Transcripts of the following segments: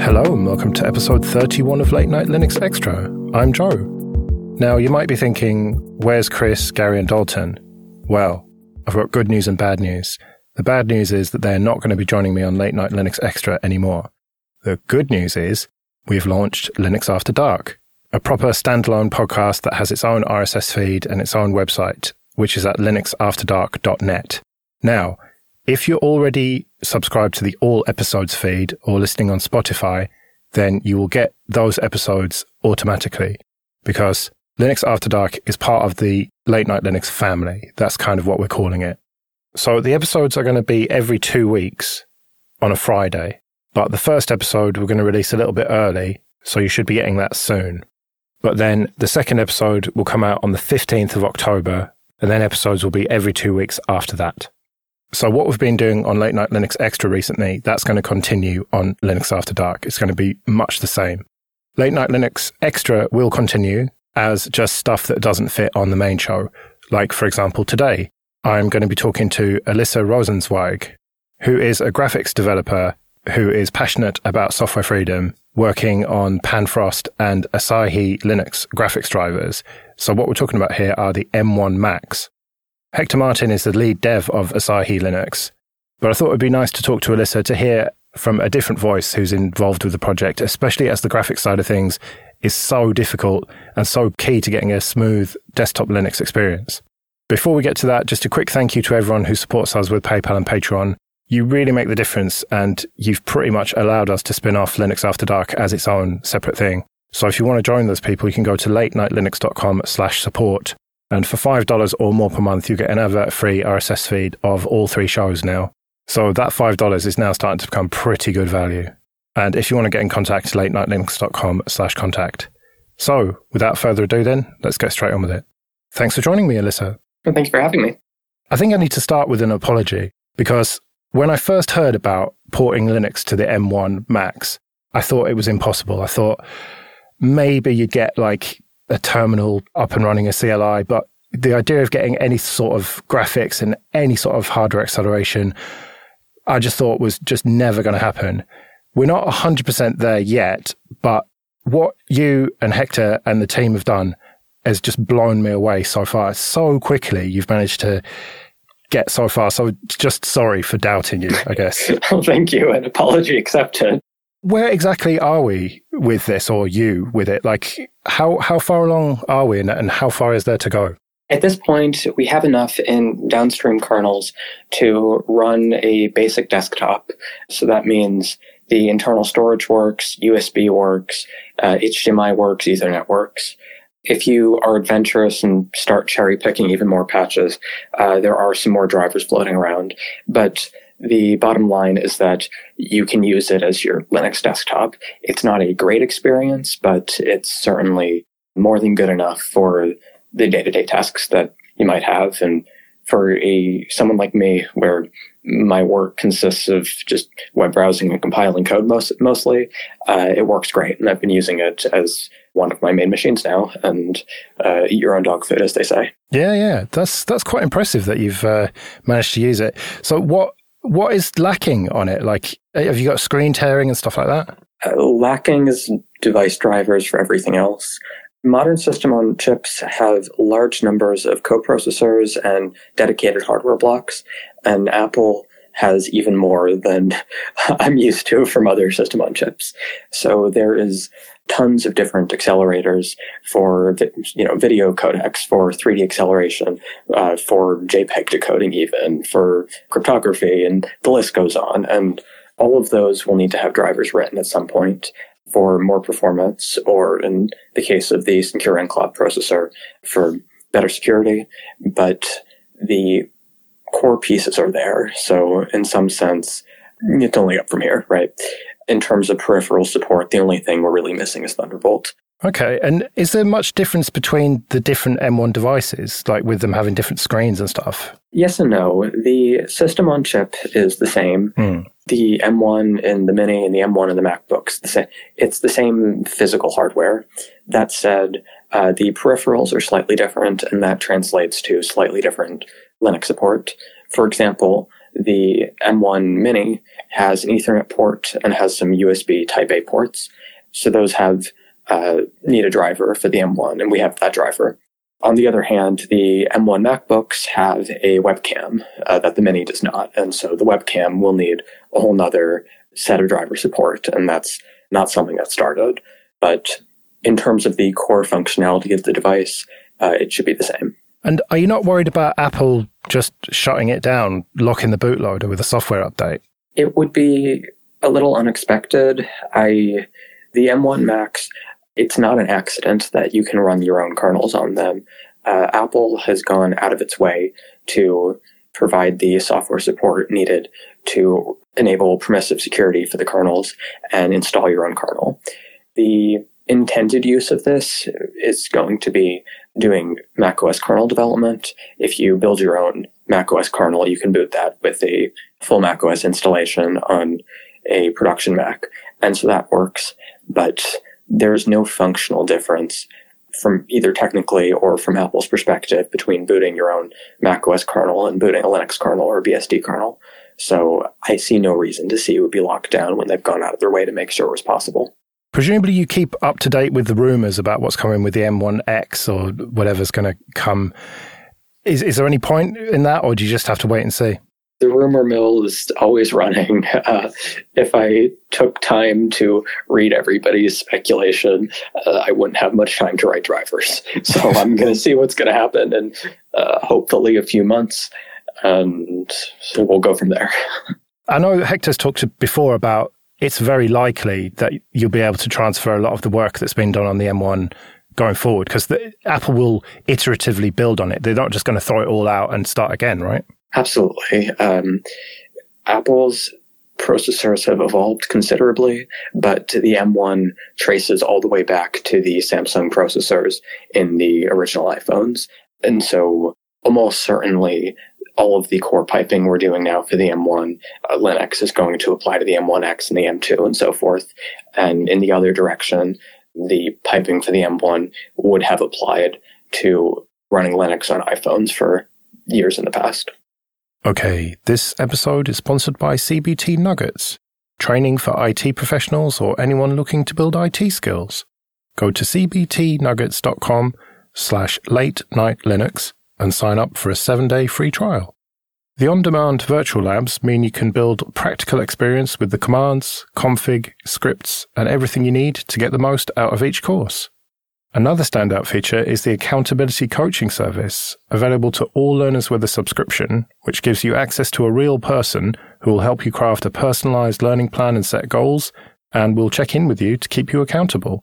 Hello, and welcome to episode 31 of Late Night Linux Extra. I'm Joe. Now, you might be thinking, where's Chris, Gary, and Dalton? Well, I've got good news and bad news. The bad news is that they're not going to be joining me on Late Night Linux Extra anymore. The good news is we've launched Linux After Dark, a proper standalone podcast that has its own RSS feed and its own website, which is at linuxafterdark.net. Now, if you're already subscribed to the all episodes feed or listening on Spotify, then you will get those episodes automatically because Linux After Dark is part of the Late Night Linux family. That's kind of what we're calling it. So the episodes are going to be every two weeks on a Friday, but the first episode we're going to release a little bit early, so you should be getting that soon. But then the second episode will come out on the 15th of October, and then episodes will be every two weeks after that. So what we've been doing on Late Night Linux Extra recently, that's going to continue on Linux After Dark. It's going to be much the same. Late Night Linux Extra will continue as just stuff that doesn't fit on the main show. Like, for example, today, I'm going to be talking to Alyssa Rosenzweig, who is a graphics developer who is passionate about software freedom, working on Panfrost and Asahi Linux graphics drivers. So what we're talking about here are the M1 Macs. Hector Martin is the lead dev of Asahi Linux, but I thought it would be nice to talk to Alyssa to hear from a different voice who's involved with the project, especially as the graphics side of things is so difficult and so key to getting a smooth desktop Linux experience. Before we get to that, just a quick thank you to everyone who supports us with PayPal and Patreon. You really make the difference, and you've pretty much allowed us to spin off Linux After Dark as its own separate thing. So if you want to join those people, you can go to latenightlinux.com slash support and for $5 or more per month, you get an advert free RSS feed of all three shows now. So that $5 is now starting to become pretty good value. And if you want to get in contact, late latenightlinux.com slash contact. So without further ado, then let's get straight on with it. Thanks for joining me, Alyssa. Well, thanks for having me. I think I need to start with an apology because when I first heard about porting Linux to the M1 Macs, I thought it was impossible. I thought maybe you'd get like a terminal up and running a CLI, but the idea of getting any sort of graphics and any sort of hardware acceleration, I just thought was just never going to happen. We're not 100% there yet, but what you and Hector and the team have done has just blown me away so far. So quickly, you've managed to get so far. So just sorry for doubting you, I guess. well, thank you. and apology accepted where exactly are we with this or you with it? Like how how far along are we and, and how far is there to go? At this point, we have enough in downstream kernels to run a basic desktop. So that means the internal storage works, USB works, uh, HDMI works, Ethernet works. If you are adventurous and start cherry picking even more patches, uh, there are some more drivers floating around. But the bottom line is that you can use it as your Linux desktop. It's not a great experience, but it's certainly more than good enough for the day-to-day tasks that you might have. And for a someone like me, where my work consists of just web browsing and compiling code most, mostly, uh, it works great. And I've been using it as one of my main machines now, and uh, eat your own dog food, as they say. Yeah, yeah, that's that's quite impressive that you've uh, managed to use it. So, what what is lacking on it? Like, have you got screen tearing and stuff like that? Uh, lacking is device drivers for everything else. Modern system on chips have large numbers of coprocessors and dedicated hardware blocks, and Apple has even more than I'm used to from other system on chips. So there is tons of different accelerators for you know video codecs, for 3D acceleration, uh, for JPEG decoding, even for cryptography, and the list goes on. And all of those will need to have drivers written at some point for more performance, or in the case of the Secure Enclave processor, for better security. But the core pieces are there. So in some sense, it's only up from here, right? in terms of peripheral support, the only thing we're really missing is Thunderbolt. Okay. And is there much difference between the different M1 devices, like with them having different screens and stuff? Yes and no. The system on chip is the same. Mm. The M1 in the Mini and the M1 in the MacBooks, the same. it's the same physical hardware. That said, uh, the peripherals are slightly different, and that translates to slightly different Linux support. For example, the M1 Mini has an Ethernet port and has some USB Type A ports. So those have uh, need a driver for the M1, and we have that driver. On the other hand, the M1 MacBooks have a webcam uh, that the Mini does not, and so the webcam will need a whole nother set of driver support, and that's not something that started. But in terms of the core functionality of the device, uh, it should be the same. And are you not worried about Apple just shutting it down, locking the bootloader with a software update? It would be a little unexpected. I the M1 Macs it's not an accident that you can run your own kernels on them. Uh, Apple has gone out of its way to provide the software support needed to enable permissive security for the kernels and install your own kernel. The intended use of this is going to be doing macOS kernel development. If you build your own macOS kernel, you can boot that with a full macOS installation on a production Mac. And so that works. But there's no functional difference from either technically or from Apple's perspective between booting your own macOS kernel and booting a Linux kernel or a BSD kernel. So I see no reason to see it would be locked down when they've gone out of their way to make sure it was possible. Presumably, you keep up to date with the rumors about what's coming with the M1X or whatever's going to come. Is, is there any point in that, or do you just have to wait and see? the rumor mill is always running. Uh, if I took time to read everybody's speculation, uh, I wouldn't have much time to write drivers. So I'm going to see what's going to happen in uh, hopefully a few months, and so we'll go from there. I know Hector's talked before about it's very likely that you'll be able to transfer a lot of the work that's been done on the M1 going forward because Apple will iteratively build on it. They're not just going to throw it all out and start again, right? Absolutely. Um, Apple's processors have evolved considerably, but the M1 traces all the way back to the Samsung processors in the original iPhones. And so almost certainly all of the core piping we're doing now for the M1 uh, Linux is going to apply to the M1X and the M2 and so forth. And in the other direction, the piping for the M1 would have applied to running Linux on iPhones for years in the past. Okay, this episode is sponsored by CBT Nuggets, training for IT professionals or anyone looking to build IT skills. Go to cbtnuggets.com slash late night Linux and sign up for a seven day free trial. The on demand virtual labs mean you can build practical experience with the commands, config, scripts, and everything you need to get the most out of each course. Another standout feature is the accountability coaching service, available to all learners with a subscription, which gives you access to a real person who will help you craft a personalized learning plan and set goals, and will check in with you to keep you accountable.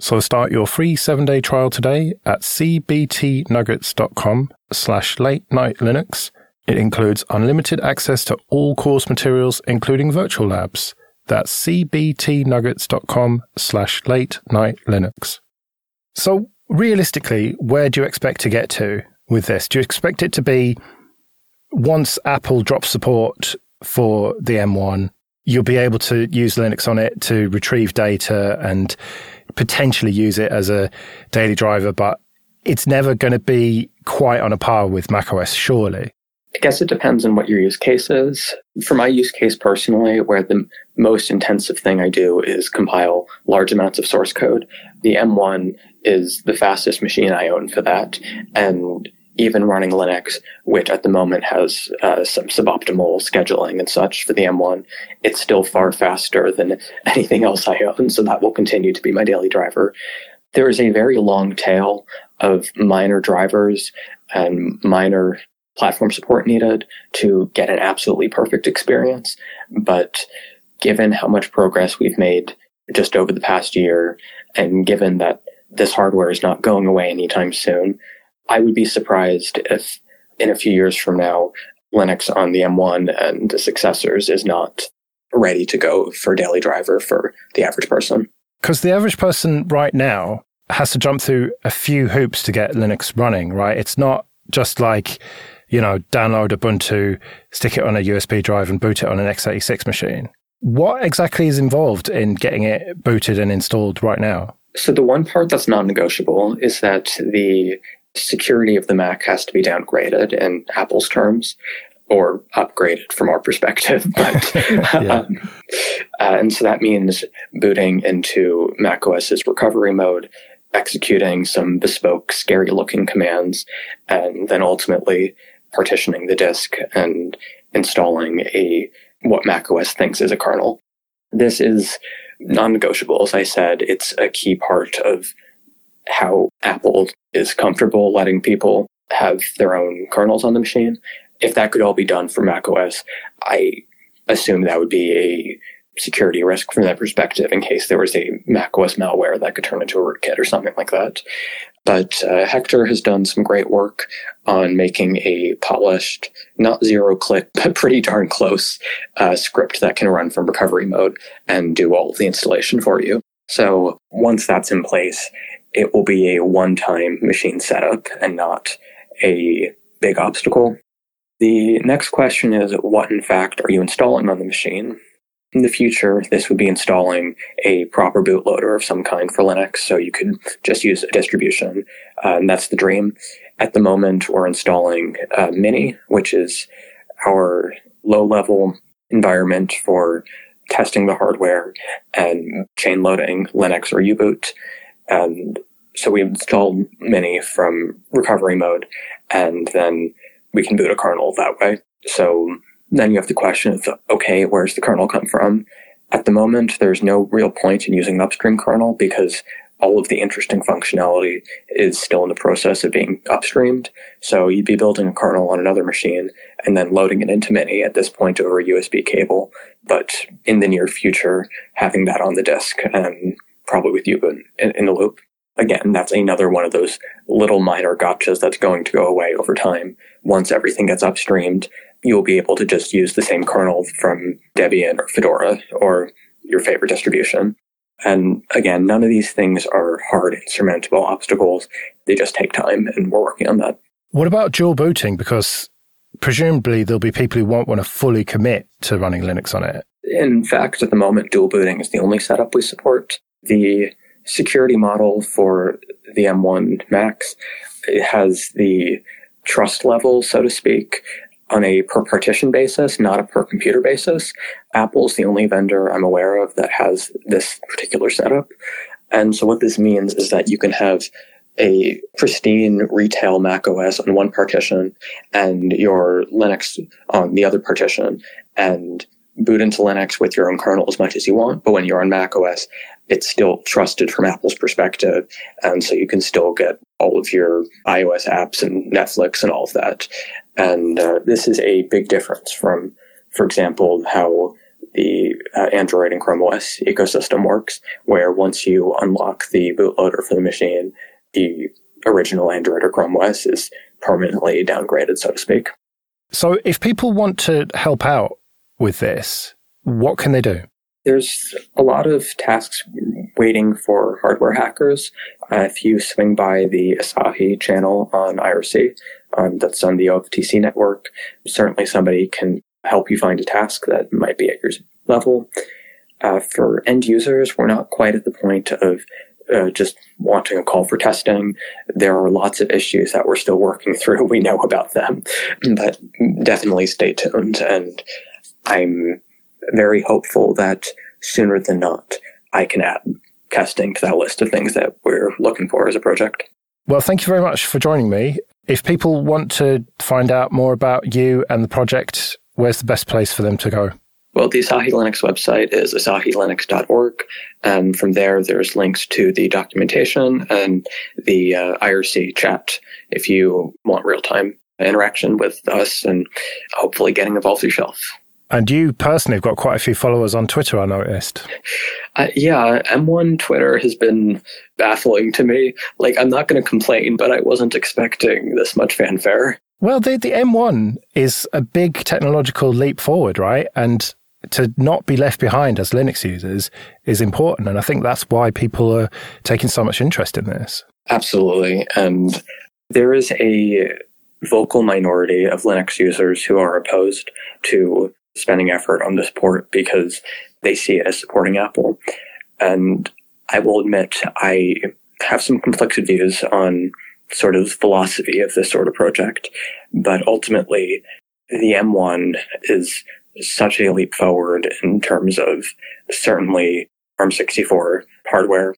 So start your free seven-day trial today at cbtnuggets.com slash late night Linux. It includes unlimited access to all course materials, including virtual labs. That's cbtnuggets.com slash late night Linux. So, realistically, where do you expect to get to with this? Do you expect it to be once Apple drops support for the M1, you'll be able to use Linux on it to retrieve data and potentially use it as a daily driver, but it's never going to be quite on a par with macOS, surely. I guess it depends on what your use case is. For my use case personally, where the most intensive thing I do is compile large amounts of source code, the M1 is the fastest machine I own for that. And even running Linux, which at the moment has uh, some suboptimal scheduling and such for the M1, it's still far faster than anything else I own. So that will continue to be my daily driver. There is a very long tail of minor drivers and minor platform support needed to get an absolutely perfect experience. But given how much progress we've made just over the past year, and given that this hardware is not going away anytime soon, I would be surprised if in a few years from now, Linux on the M1 and the successors is not ready to go for daily driver for the average person. Because the average person right now has to jump through a few hoops to get Linux running, right? It's not just like you know, download Ubuntu, stick it on a USB drive and boot it on an x86 machine. What exactly is involved in getting it booted and installed right now? So the one part that's non-negotiable is that the security of the Mac has to be downgraded in Apple's terms. or upgraded from our perspective. But, yeah. um, uh, and so that means booting into macOS's recovery mode, executing some bespoke, scary looking commands, and then ultimately partitioning the disk and installing a what macOS thinks is a kernel. This is non-negotiable. As I said, it's a key part of how Apple is comfortable letting people have their own kernels on the machine. If that could all be done for macOS, I assume that would be a security risk from that perspective in case there was a macOS malware that could turn into a rootkit or something like that. But uh, Hector has done some great work on making a polished, not zero click, but pretty darn close uh, script that can run from recovery mode and do all of the installation for you. So once that's in place, it will be a one time machine setup and not a big obstacle. The next question is what, in fact, are you installing on the machine? In the future, this would be installing a proper bootloader of some kind for Linux, so you could just use a distribution, uh, and that's the dream. At the moment, we're installing uh, m1n1, which is our low level environment for testing the hardware and chain loading Linux or U-boot. And so we install m1n1 from recovery mode, and then we can boot a kernel that way. So then you have the question of, okay, where's the kernel come from? At the moment, there's no real point in using an upstream kernel because all of the interesting functionality is still in the process of being upstreamed. So you'd be building a kernel on another machine and then loading it into m1n1 at this point over a USB cable. But in the near future, having that on the disk and probably with you in, in the loop. Again, that's another one of those little minor gotchas that's going to go away over time once everything gets upstreamed you'll be able to just use the same kernel from Debian or Fedora or your favorite distribution. And again, none of these things are hard, insurmountable obstacles. They just take time, and we're working on that. What about dual booting? Because presumably there'll be people who won't want to fully commit to running Linux on it. In fact, at the moment, dual booting is the only setup we support. The security model for the M1 Macs has the trust level, so to speak, on a per partition basis, not a per computer basis. Apple's the only vendor I'm aware of that has this particular setup. And so what this means is that you can have a pristine retail Mac OS on one partition and your Linux on the other partition and boot into Linux with your own kernel as much as you want. But when you're on Mac OS, it's still trusted from Apple's perspective. And so you can still get all of your iOS apps and Netflix and all of that. And uh, this is a big difference from, for example, how the uh, Android and Chrome OS ecosystem works, where once you unlock the bootloader for the machine, the original Android or Chrome OS is permanently downgraded, so to speak. So, if people want to help out with this, what can they do? There's a lot of tasks waiting for hardware hackers. Uh, if you swing by the Asahi channel on IRC, um, that's on the OFTC network, certainly somebody can help you find a task that might be at your level. Uh, for end users, we're not quite at the point of uh, just wanting a call for testing. There are lots of issues that we're still working through. We know about them, but definitely stay tuned. And I'm very hopeful that sooner than not, I can add testing to that list of things that we're looking for as a project. Well, thank you very much for joining me. If people want to find out more about you and the project, where's the best place for them to go? Well, the Asahi Linux website is asahilinux.org. And from there, there's links to the documentation and the uh, IRC chat if you want real time interaction with us and hopefully getting involved yourself. And you personally have got quite a few followers on Twitter, I noticed. Uh, yeah, M1 Twitter has been baffling to me. Like, I'm not going to complain, but I wasn't expecting this much fanfare. Well, the, the M1 is a big technological leap forward, right? And to not be left behind as Linux users is important. And I think that's why people are taking so much interest in this. Absolutely. And there is a vocal minority of Linux users who are opposed to spending effort on this port because they see it as supporting Apple. And I will admit, I have some conflicted views on sort of philosophy of this sort of project. But ultimately, the M1 is such a leap forward in terms of certainly ARM64 hardware.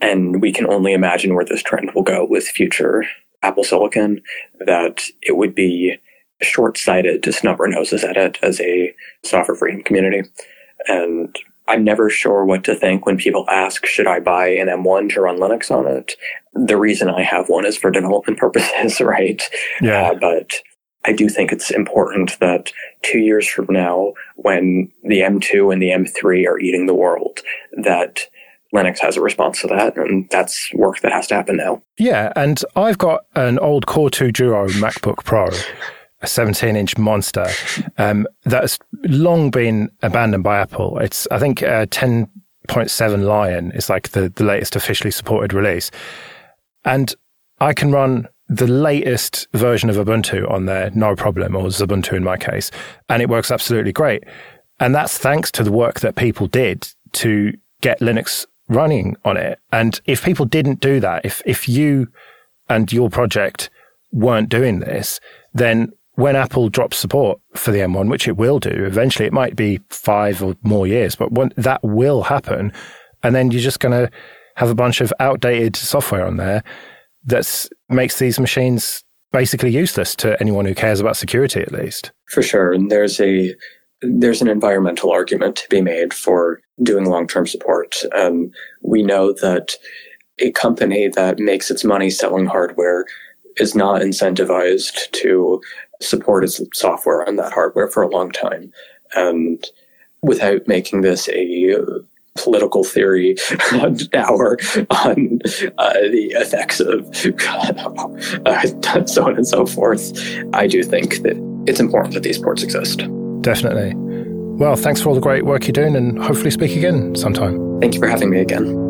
And we can only imagine where this trend will go with future Apple Silicon, that it would be short sighted to snub our noses at it as a software freedom community. And I'm never sure what to think when people ask, should I buy an M1 to run Linux on it? The reason I have one is for development purposes, right? Yeah. Uh, but I do think it's important that two years from now, when the M2 and the M3 are eating the world, that Linux has a response to that, and that's work that has to happen now. Yeah, and I've got an old Core 2 Duo MacBook Pro, a 17 inch monster um, that's long been abandoned by Apple. It's, I think, uh, 10.7 Lion is like the, the latest officially supported release. And I can run the latest version of Ubuntu on there, no problem, or Ubuntu in my case, and it works absolutely great. And that's thanks to the work that people did to get Linux running on it. And if people didn't do that, if if you and your project weren't doing this, then when Apple drops support for the M1, which it will do eventually, it might be five or more years, but when, that will happen. And then you're just going to have a bunch of outdated software on there that makes these machines basically useless to anyone who cares about security, at least. For sure, and there's a there's an environmental argument to be made for doing long term support. Um, we know that a company that makes its money selling hardware is not incentivized to support its software on that hardware for a long time. And without making this a political theory hour on uh, the effects of uh, so on and so forth. I do think that it's important that these ports exist. Definitely. Well, thanks for all the great work you're doing and hopefully speak again sometime. Thank you for having me again.